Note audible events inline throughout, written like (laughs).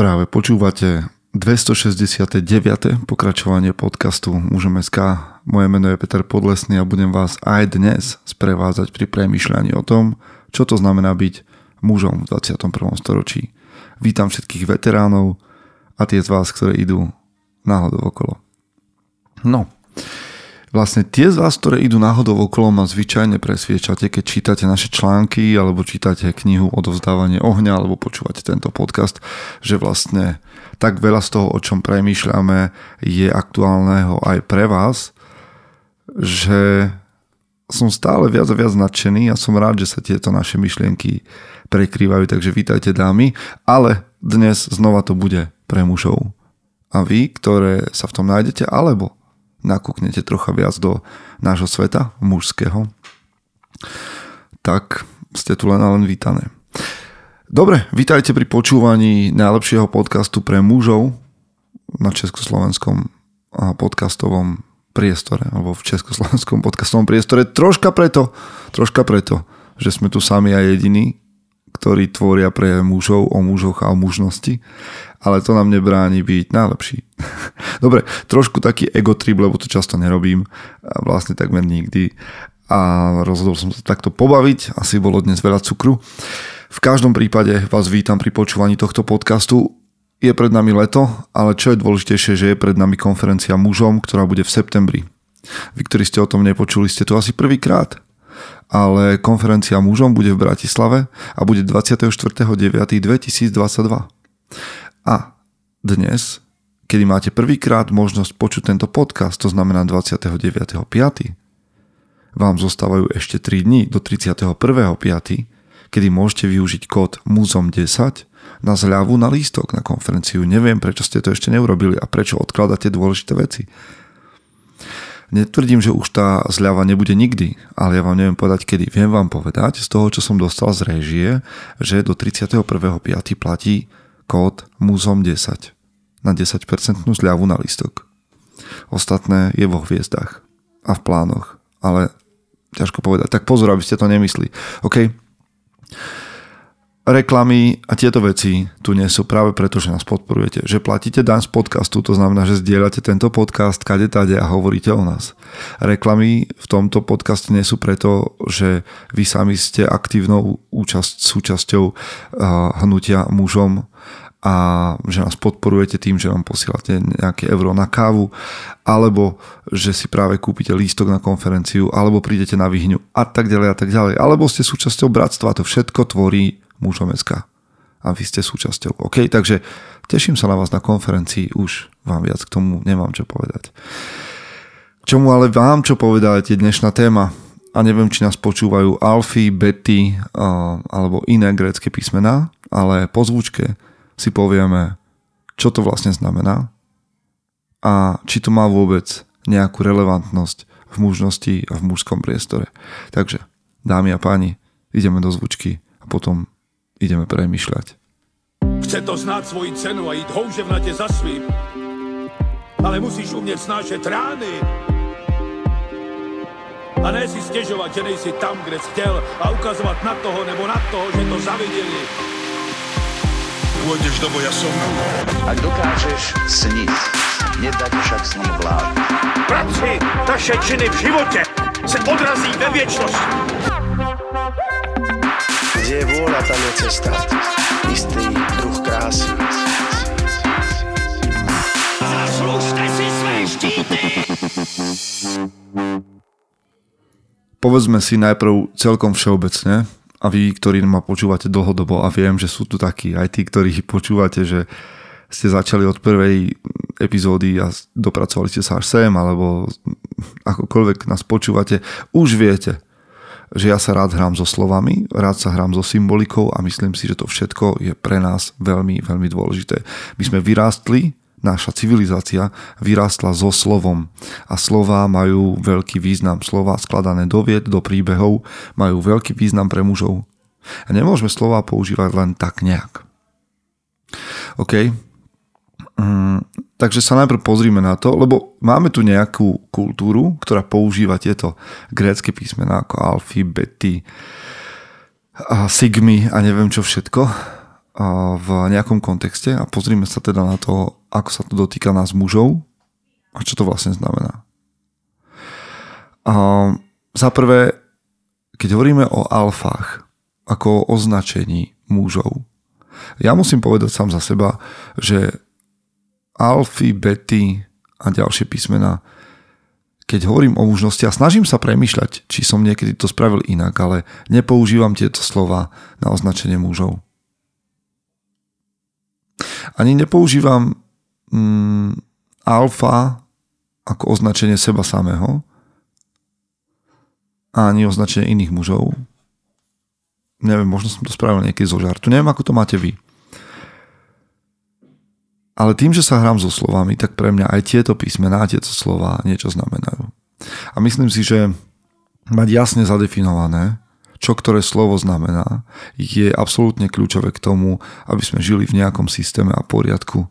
Práve počúvate 269. pokračovanie podcastu Mužom SK. Moje meno je Peter Podlesný a budem vás aj dnes sprevázať pri premyšľaní o tom, čo to znamená byť mužom v 21. storočí. Vítam všetkých veteránov a tie z vás, ktoré idú náhodou okolo. No, Vlastne tie z vás, ktoré idú náhodou okolo, ma zvyčajne presviečate, keď čítate naše články alebo čítate knihu Odovzdávanie ohňa alebo počúvate tento podcast, že vlastne tak veľa z toho, o čom premýšľame, je aktuálneho aj pre vás, že som stále viac a viac nadšený a som rád, že sa tieto naše myšlienky prekrývajú, takže vítajte dámy, ale dnes znova to bude pre mužov. A vy, ktoré sa v tom nájdete, alebo nakúknete trocha viac do nášho sveta mužského, tak ste tu len a len vítané. Dobre, vítajte pri počúvaní najlepšieho podcastu pre mužov na československom podcastovom priestore, alebo v československom podcastovom priestore. Troška preto, troška preto, že sme tu sami a jediní, ktorí tvoria pre mužov o mužoch a o mužnosti, ale to nám nebráni byť najlepší. (laughs) Dobre, trošku taký ego trip, lebo to často nerobím, vlastne takmer nikdy a rozhodol som sa takto pobaviť, asi bolo dnes veľa cukru. V každom prípade vás vítam pri počúvaní tohto podcastu. Je pred nami leto, ale čo je dôležitejšie, že je pred nami konferencia mužom, ktorá bude v septembri. Vy, ktorí ste o tom nepočuli, ste to asi prvýkrát ale konferencia mužom bude v Bratislave a bude 24.9.2022. A dnes, kedy máte prvýkrát možnosť počuť tento podcast, to znamená 29.5., vám zostávajú ešte 3 dní do 31.5., kedy môžete využiť kód MUZOM10 na zľavu na lístok na konferenciu. Neviem, prečo ste to ešte neurobili a prečo odkladáte dôležité veci. Netvrdím, že už tá zľava nebude nikdy, ale ja vám neviem povedať kedy. Viem vám povedať z toho, čo som dostal z réžie, že do 31.5. platí kód MUZOM10 na 10% zľavu na listok. Ostatné je vo hviezdach a v plánoch, ale ťažko povedať. Tak pozor, aby ste to nemyslí. OK? Reklamy a tieto veci tu nie sú práve preto, že nás podporujete. Že platíte daň z podcastu, to znamená, že zdieľate tento podcast kade tade a hovoríte o nás. Reklamy v tomto podcaste nie sú preto, že vy sami ste aktívnou účasť, súčasťou hnutia mužom a že nás podporujete tým, že vám posielate nejaké euro na kávu, alebo že si práve kúpite lístok na konferenciu, alebo prídete na vyhňu a tak ďalej a tak ďalej. Alebo ste súčasťou bratstva. To všetko tvorí mužom SK. A vy ste súčasťou. OK, takže teším sa na vás na konferencii, už vám viac k tomu nemám čo povedať. K čomu ale vám čo povedať je dnešná téma. A neviem, či nás počúvajú alfy, bety alebo iné grécké písmená, ale po zvučke si povieme, čo to vlastne znamená a či to má vôbec nejakú relevantnosť v mužnosti a v mužskom priestore. Takže, dámy a páni, ideme do zvučky a potom ideme premyšľať. Chce to znáť svoji cenu a ísť houževnate za svým. Ale musíš umieť snášať rány. A ne si stežovať, že nejsi tam, kde si chcel a ukazovať na toho nebo na toho, že to zavideli. Pôjdeš do boja som. Ak dokážeš sniť, nedať však s ním vlád. Práci, taše činy v živote se odrazí ve viečnosti. Kde je vôľa, tam je cesta. Istý druh krásy. Zaslužte si své štíty! Povedzme si najprv celkom všeobecne, a vy, ktorí ma počúvate dlhodobo a viem, že sú tu takí, aj tí, ktorí (laughs) počúvate, že ste začali od prvej epizódy a dopracovali ste sa až sem, alebo akokoľvek nás počúvate, už viete, že ja sa rád hrám so slovami, rád sa hrám so symbolikou a myslím si, že to všetko je pre nás veľmi, veľmi dôležité. My sme vyrástli, naša civilizácia vyrástla so slovom a slova majú veľký význam. Slova skladané do vied, do príbehov majú veľký význam pre mužov. A nemôžeme slova používať len tak nejak. OK? Mm, takže sa najprv pozrime na to, lebo máme tu nejakú kultúru, ktorá používa tieto grécké písmená ako alfy, bety, a sigmy a neviem čo všetko. v nejakom kontexte a pozrime sa teda na to, ako sa to dotýka nás mužov a čo to vlastne znamená. A za prvé, keď hovoríme o alfách, ako označení mužov, ja musím povedať sám za seba, že alfy, bety a ďalšie písmena, keď hovorím o mužnosti a snažím sa premyšľať, či som niekedy to spravil inak, ale nepoužívam tieto slova na označenie mužov. Ani nepoužívam mm, alfa ako označenie seba samého ani označenie iných mužov. Neviem, možno som to spravil niekedy zo žartu. Neviem, ako to máte vy. Ale tým, že sa hrám so slovami, tak pre mňa aj tieto písmená, tieto slova niečo znamenajú. A myslím si, že mať jasne zadefinované, čo ktoré slovo znamená, je absolútne kľúčové k tomu, aby sme žili v nejakom systéme a poriadku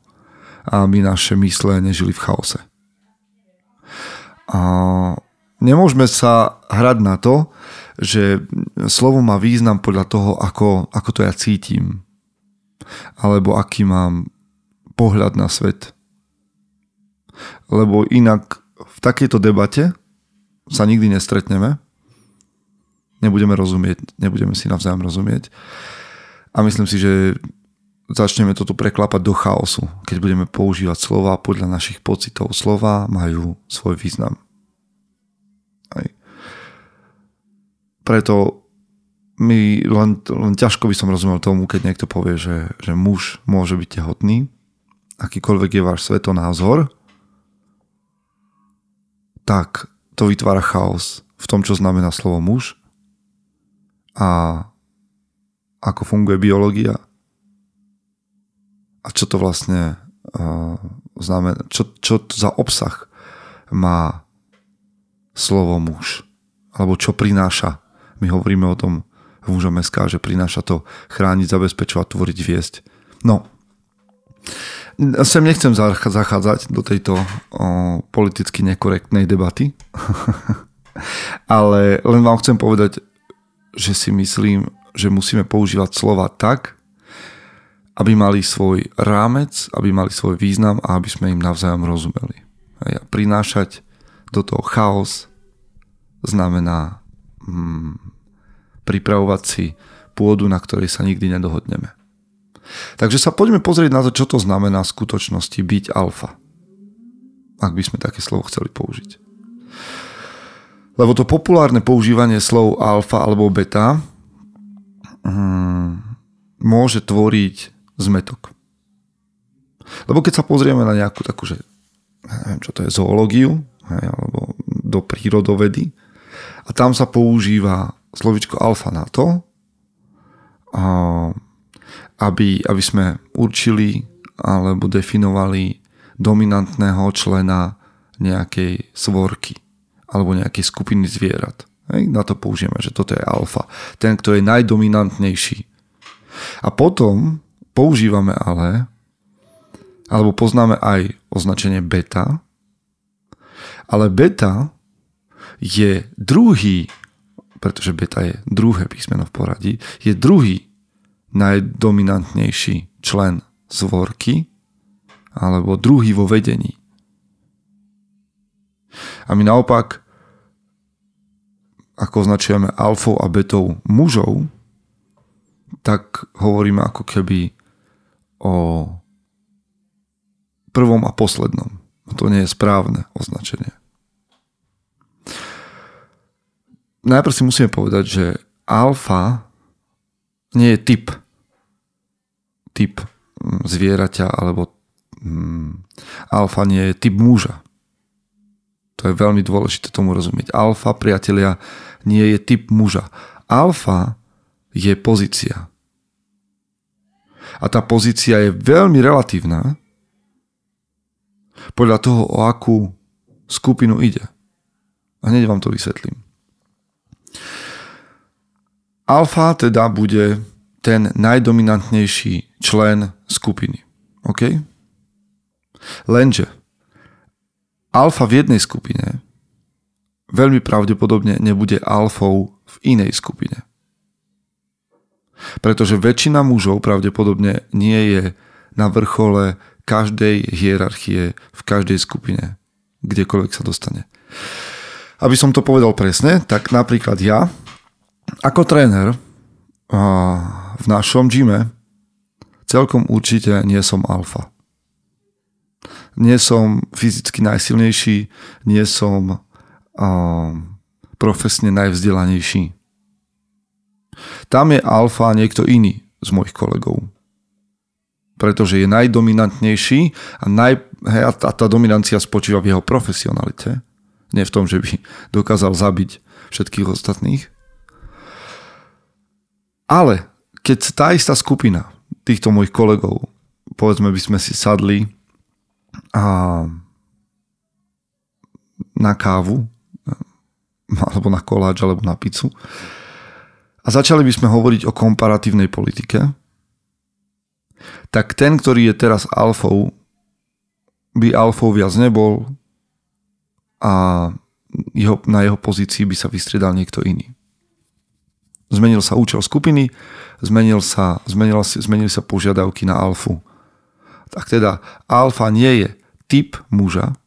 a aby naše mysle nežili v chaose. A nemôžeme sa hrať na to, že slovo má význam podľa toho, ako, ako to ja cítim. Alebo aký mám pohľad na svet. Lebo inak v takejto debate sa nikdy nestretneme nebudeme rozumieť, nebudeme si navzájom rozumieť. A myslím si, že začneme toto preklapať do chaosu, keď budeme používať slova podľa našich pocitov. Slova majú svoj význam. Aj. Preto mi len, len ťažko by som rozumel tomu, keď niekto povie, že, že muž môže byť tehotný, akýkoľvek je váš svetonázor, tak to vytvára chaos v tom, čo znamená slovo muž a ako funguje biológia a čo to vlastne uh, znamená, čo, čo za obsah má slovo muž alebo čo prináša. My hovoríme o tom v mužom SK, že prináša to chrániť, zabezpečovať, tvoriť, viesť. No, sem nechcem zachádzať do tejto o, politicky nekorektnej debaty, (laughs) ale len vám chcem povedať, že si myslím, že musíme používať slova tak, aby mali svoj rámec, aby mali svoj význam a aby sme im navzájom rozumeli. A prinášať do toho chaos znamená hmm, pripravovať si pôdu, na ktorej sa nikdy nedohodneme. Takže sa poďme pozrieť na to, čo to znamená v skutočnosti byť alfa. Ak by sme také slovo chceli použiť. Lebo to populárne používanie slov alfa alebo beta hmm, môže tvoriť zmetok. Lebo keď sa pozrieme na nejakú takú, že neviem, čo to je, zoológiu, hej, alebo do prírodovedy, a tam sa používa slovičko alfa na to, aby, aby sme určili alebo definovali dominantného člena nejakej svorky alebo nejakej skupiny zvierat. Hej, na to použijeme, že toto je alfa. Ten, kto je najdominantnejší. A potom používame ale, alebo poznáme aj označenie beta, ale beta je druhý, pretože beta je druhé písmeno v poradí, je druhý najdominantnejší člen zvorky, alebo druhý vo vedení. A my naopak, ako označujeme alfou a betou mužov, tak hovoríme ako keby o prvom a poslednom. To nie je správne označenie. Najprv si musíme povedať, že alfa nie je typ. Typ zvieraťa alebo mm, alfa nie je typ muža. To je veľmi dôležité tomu rozumieť. Alfa, priatelia, nie je typ muža. Alfa je pozícia. A tá pozícia je veľmi relatívna podľa toho, o akú skupinu ide. A hneď vám to vysvetlím. Alfa teda bude ten najdominantnejší člen skupiny. OK? Lenže alfa v jednej skupine veľmi pravdepodobne nebude alfou v inej skupine. Pretože väčšina mužov pravdepodobne nie je na vrchole každej hierarchie v každej skupine, kdekoľvek sa dostane. Aby som to povedal presne, tak napríklad ja ako tréner v našom gyme celkom určite nie som alfa. Nie som fyzicky najsilnejší, nie som profesne najvzdelanejší. Tam je alfa niekto iný z mojich kolegov. Pretože je najdominantnejší a, naj, hej, a tá, tá dominancia spočíva v jeho profesionalite. Nie v tom, že by dokázal zabiť všetkých ostatných. Ale keď tá istá skupina týchto mojich kolegov, povedzme by sme si sadli a na kávu, alebo na koláč, alebo na pizzu a začali by sme hovoriť o komparatívnej politike, tak ten, ktorý je teraz alfou, by alfou viac nebol a jeho, na jeho pozícii by sa vystriedal niekto iný. Zmenil sa účel skupiny, zmenil sa, zmenil, zmenili sa požiadavky na alfu. Tak teda alfa nie je typ muža,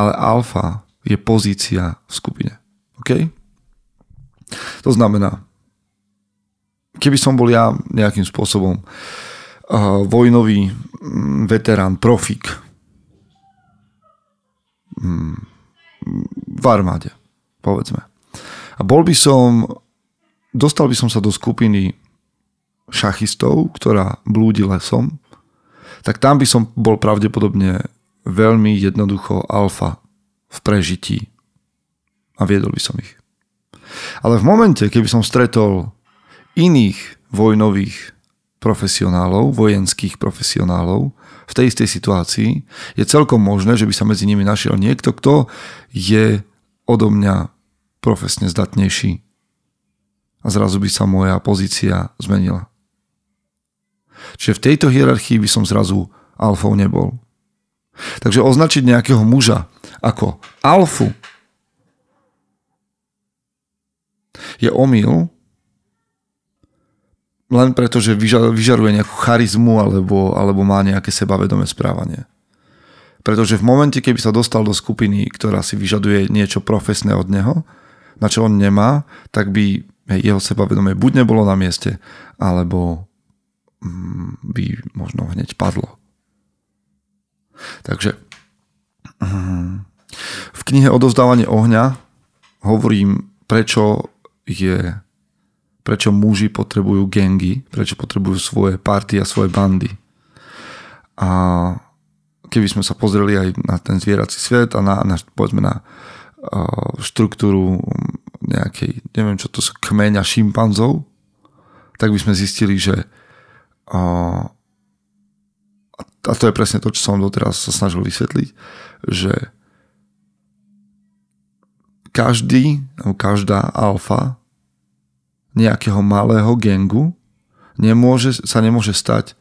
ale alfa je pozícia v skupine. OK? To znamená, keby som bol ja nejakým spôsobom uh, vojnový um, veterán, profik um, v armáde, povedzme. A bol by som, dostal by som sa do skupiny šachistov, ktorá blúdi lesom, tak tam by som bol pravdepodobne veľmi jednoducho alfa v prežití a viedol by som ich. Ale v momente, keby som stretol iných vojnových profesionálov, vojenských profesionálov v tej istej situácii, je celkom možné, že by sa medzi nimi našiel niekto, kto je odo mňa profesne zdatnejší. A zrazu by sa moja pozícia zmenila. Čiže v tejto hierarchii by som zrazu alfou nebol. Takže označiť nejakého muža ako alfu je omyl, len preto, že vyžaruje nejakú charizmu alebo, alebo má nejaké sebavedomé správanie. Pretože v momente, keby sa dostal do skupiny, ktorá si vyžaduje niečo profesné od neho, na čo on nemá, tak by jeho sebavedomie buď nebolo na mieste, alebo mm, by možno hneď padlo. Takže mm, v knihe Odovzdávanie ohňa hovorím, prečo je prečo muži potrebujú gengy, prečo potrebujú svoje party a svoje bandy. A keby sme sa pozreli aj na ten zvierací svet a na, na povedzme na štruktúru nejakej, neviem čo to sú, kmeňa šimpanzov, tak by sme zistili, že a to je presne to, čo som doteraz sa snažil vysvetliť, že každý, každá alfa nejakého malého gengu nemôže, sa nemôže stať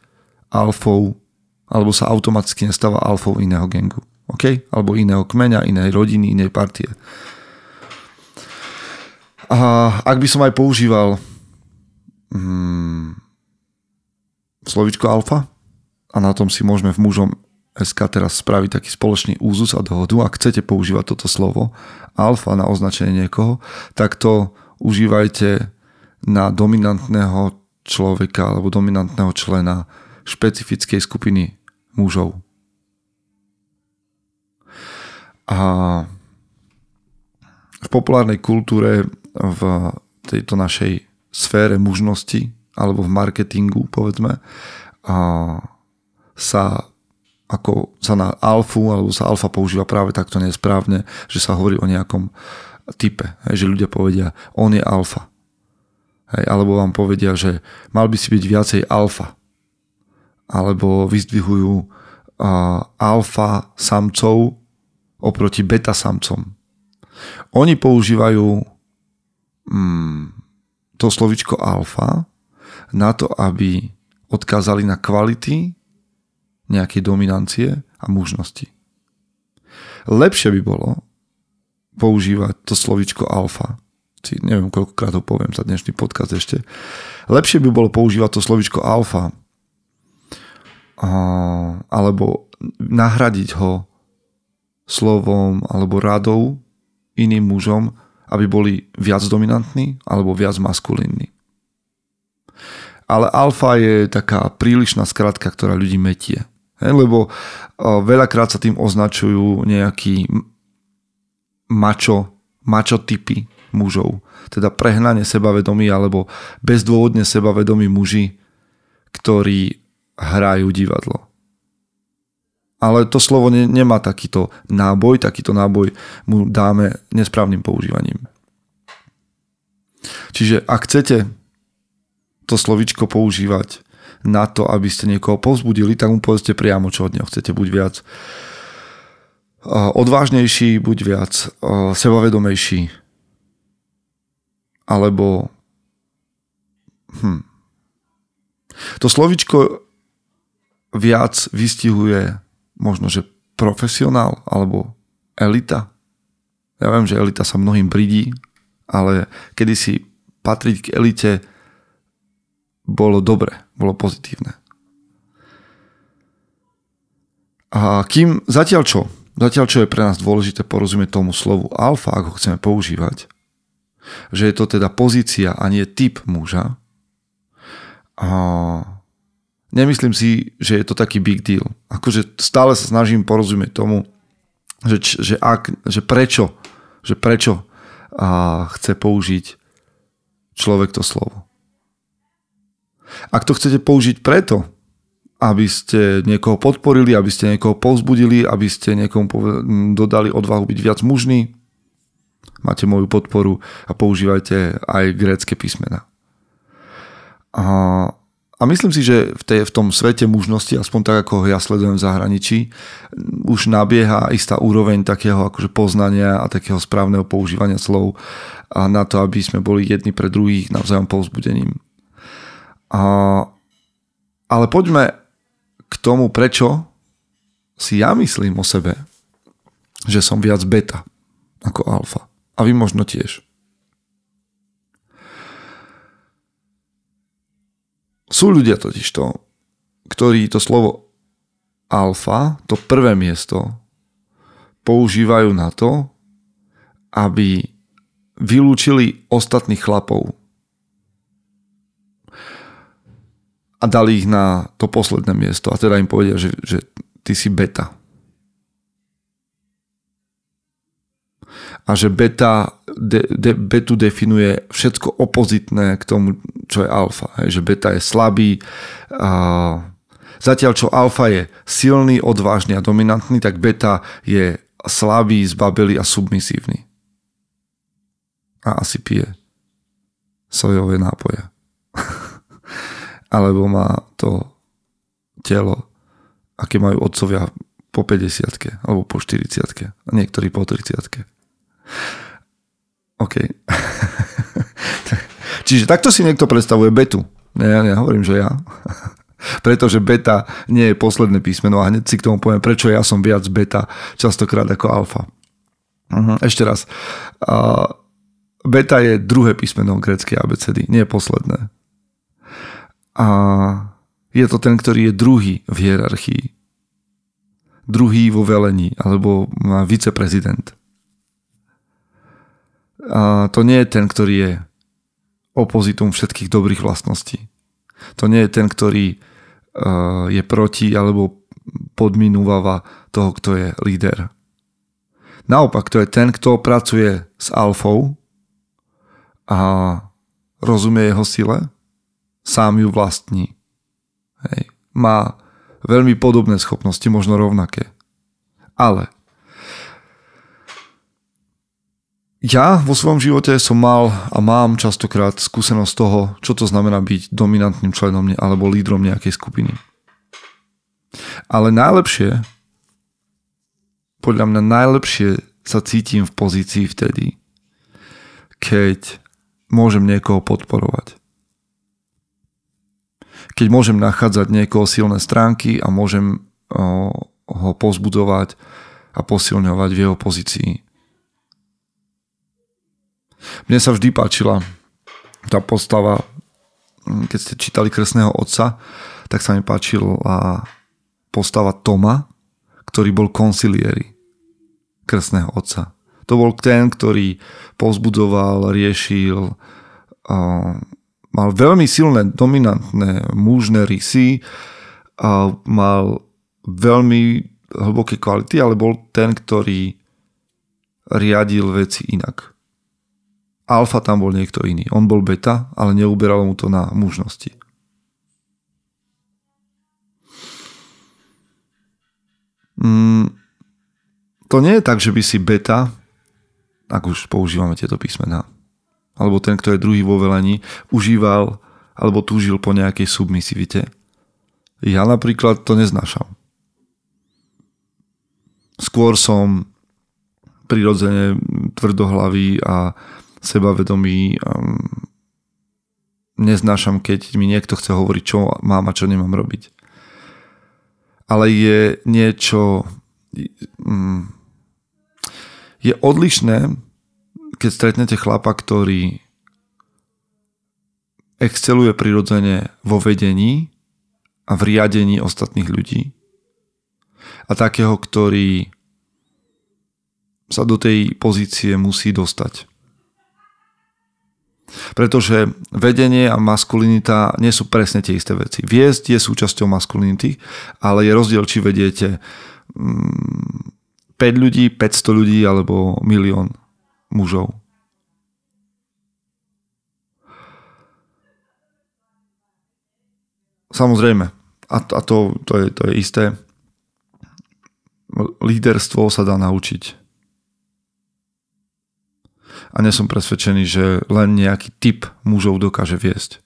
alfou alebo sa automaticky nestáva alfou iného gengu. OK? Alebo iného kmeňa, inej rodiny, inej partie. A ak by som aj používal hmm, slovičko alfa, a na tom si môžeme v mužom SK teraz spraviť taký spoločný úzus a dohodu. Ak chcete používať toto slovo alfa na označenie niekoho, tak to užívajte na dominantného človeka alebo dominantného člena špecifickej skupiny mužov. A v populárnej kultúre v tejto našej sfére mužnosti alebo v marketingu, povedzme, a sa ako sa na alfu alebo sa alfa používa práve takto nesprávne, že sa hovorí o nejakom type, že ľudia povedia, on je alfa. Hej, alebo vám povedia, že mal by si byť viacej alfa. Alebo vyzdvihujú uh, alfa samcov oproti beta samcom. Oni používajú mm, to slovičko alfa na to, aby odkázali na kvality nejakej dominancie a mužnosti. Lepšie by bolo používať to slovičko alfa si neviem, koľkokrát ho poviem za dnešný podcast ešte. Lepšie by bolo používať to slovičko alfa alebo nahradiť ho slovom alebo radou iným mužom, aby boli viac dominantní alebo viac maskulínni. Ale alfa je taká prílišná skratka, ktorá ľudí metie. He, lebo veľakrát sa tým označujú nejakí mačo, mačo typy mužov. Teda prehnane sebavedomí alebo bezdôvodne sebavedomí muži, ktorí hrajú divadlo. Ale to slovo ne, nemá takýto náboj, takýto náboj mu dáme nesprávnym používaním. Čiže ak chcete to slovičko používať na to, aby ste niekoho povzbudili, tak mu povedzte priamo, čo od neho chcete. Buď viac odvážnejší, buď viac sebavedomejší, alebo hm. to slovičko viac vystihuje možno, že profesionál alebo elita. Ja viem, že elita sa mnohým bridí, ale kedysi patriť k elite bolo dobre, bolo pozitívne. A kým, zatiaľ čo? Zatiaľ čo je pre nás dôležité porozumieť tomu slovu alfa, ako ho chceme používať, že je to teda pozícia a nie typ muža, a nemyslím si, že je to taký big deal. Akože stále sa snažím porozumieť tomu, že, že, ak, že prečo, že prečo a chce použiť človek to slovo. Ak to chcete použiť preto, aby ste niekoho podporili, aby ste niekoho povzbudili, aby ste niekomu dodali odvahu byť viac mužný, máte moju podporu a používajte aj grécké písmena. A a myslím si, že v, tej, v tom svete mužnosti, aspoň tak ako ho ja sledujem v zahraničí, už nabieha istá úroveň takého akože poznania a takého správneho používania slov a na to, aby sme boli jedni pre druhých navzájom povzbudením. A, ale poďme k tomu, prečo si ja myslím o sebe, že som viac beta ako alfa. A vy možno tiež. Sú ľudia totiž to, ktorí to slovo alfa, to prvé miesto, používajú na to, aby vylúčili ostatných chlapov a dali ich na to posledné miesto a teda im povedia, že, že ty si beta. A že beta, de, de, betu definuje všetko opozitné k tomu, čo je alfa. Hej, že beta je slabý. A zatiaľ, čo alfa je silný, odvážny a dominantný, tak beta je slabý, zbabelý a submisívny. A asi pije sojové nápoje. (laughs) Alebo má to telo, aké majú otcovia po 50 alebo po 40 a niektorí po 30 OK. (laughs) Čiže takto si niekto predstavuje betu. Ja nehovorím, že ja. (laughs) Pretože beta nie je posledné písmeno a hneď si k tomu poviem, prečo ja som viac beta častokrát ako alfa. Uh-huh. Ešte raz. Uh, beta je druhé písmeno greckej abecedy, nie posledné. A je to ten, ktorý je druhý v hierarchii. Druhý vo velení, alebo viceprezident. A to nie je ten, ktorý je opozitum všetkých dobrých vlastností. To nie je ten, ktorý uh, je proti alebo podminúvava toho, kto je líder. Naopak, to je ten, kto pracuje s alfou a rozumie jeho sile, sám ju vlastní. Hej. Má veľmi podobné schopnosti, možno rovnaké. Ale Ja vo svojom živote som mal a mám častokrát skúsenosť toho, čo to znamená byť dominantným členom alebo lídrom nejakej skupiny. Ale najlepšie, podľa mňa najlepšie sa cítim v pozícii vtedy, keď môžem niekoho podporovať. Keď môžem nachádzať niekoho silné stránky a môžem ho pozbudovať a posilňovať v jeho pozícii Mne sa vždy páčila tá postava, mm, keď ste čítali Kresného otca, tak sa mi páčila postava Toma, ktorý bol konsiliéri Kresného otca. To bol ten, ktorý pozbudzoval, riešil, mal veľmi silné, dominantné mužné rysy, a mal veľmi hlboké kvality, ale bol ten, ktorý riadil veci inak. Alfa tam bol niekto iný. On bol beta, ale neuberalo mu to na mužnosti. Mm, to nie je tak, že by si beta, ak už používame tieto písmená, alebo ten, kto je druhý vo velení, užíval alebo túžil po nejakej submisivite. Ja napríklad to neznášam. Skôr som prirodzene tvrdohlavý a sebavedomý. Neznášam, keď mi niekto chce hovoriť, čo mám a čo nemám robiť. Ale je niečo... Mm, je odlišné keď stretnete chlapa, ktorý exceluje prirodzene vo vedení a v riadení ostatných ľudí a takého, ktorý sa do tej pozície musí dostať. Pretože vedenie a maskulinita nie sú presne tie isté veci. Viesť je súčasťou maskulinity, ale je rozdiel, či vediete 5 mm, ľudí, 500 ľudí alebo milión mužov. Samozrejme, a, a to, to, je, to je isté, líderstvo sa dá naučiť. A nie som presvedčený, že len nejaký typ mužov dokáže viesť.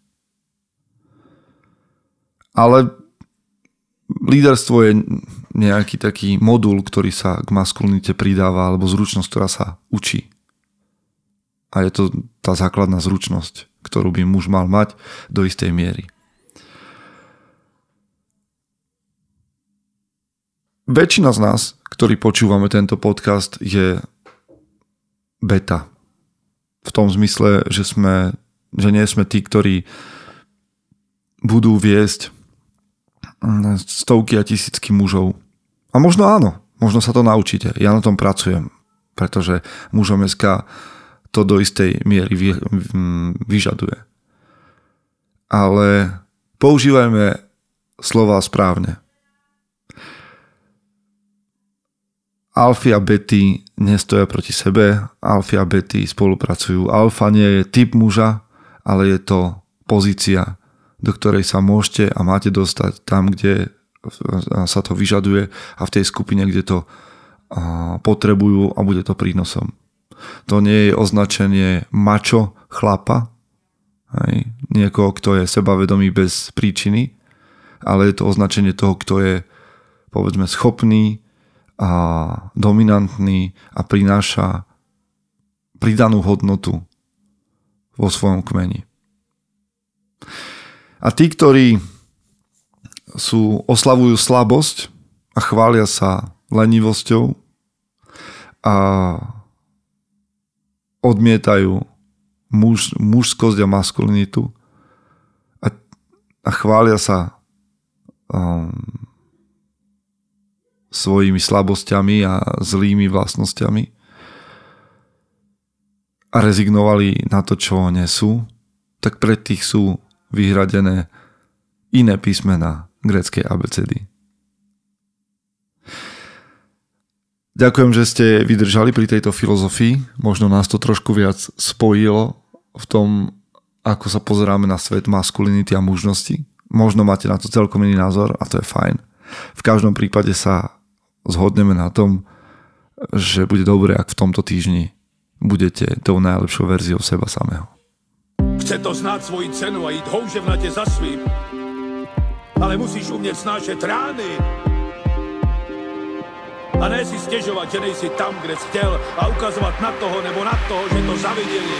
Ale líderstvo je nejaký taký modul, ktorý sa k maskulinite pridáva, alebo zručnosť, ktorá sa učí. A je to tá základná zručnosť, ktorú by muž mal mať do istej miery. Väčšina z nás, ktorí počúvame tento podcast, je beta. V tom zmysle, že, sme, že nie sme tí, ktorí budú viesť stovky a tisícky mužov. A možno áno, možno sa to naučíte. Ja na tom pracujem, pretože mužom SK to do istej miery vy, vyžaduje. Ale používajme slova správne. Alfy a bety nestoja proti sebe, alfy a bety spolupracujú. Alfa nie je typ muža, ale je to pozícia, do ktorej sa môžete a máte dostať tam, kde sa to vyžaduje a v tej skupine, kde to potrebujú a bude to prínosom. To nie je označenie mačo chlapa, hej, niekoho, kto je sebavedomý bez príčiny, ale je to označenie toho, kto je povedzme schopný a dominantný a prináša pridanú hodnotu vo svojom kmeni. A tí, ktorí sú, oslavujú slabosť a chvália sa lenivosťou a odmietajú muž, mužskosť a maskulinitu a, a chvália sa um, svojimi slabosťami a zlými vlastnosťami a rezignovali na to, čo nesú, tak pre tých sú vyhradené iné písmená greckej abecedy. Ďakujem, že ste vydržali pri tejto filozofii. Možno nás to trošku viac spojilo v tom, ako sa pozeráme na svet maskulinity a mužnosti. Možno máte na to celkom iný názor a to je fajn. V každom prípade sa zhodneme na tom, že bude dobré, ak v tomto týždni budete tou najlepšou verziou seba samého. Chce to znát svoji cenu a jít houževnatě za svým, ale musíš umět snášet rány a ne si stěžovat, že nejsi tam, kde jsi chtěl a ukazovat na toho nebo na toho, že to zaviděli.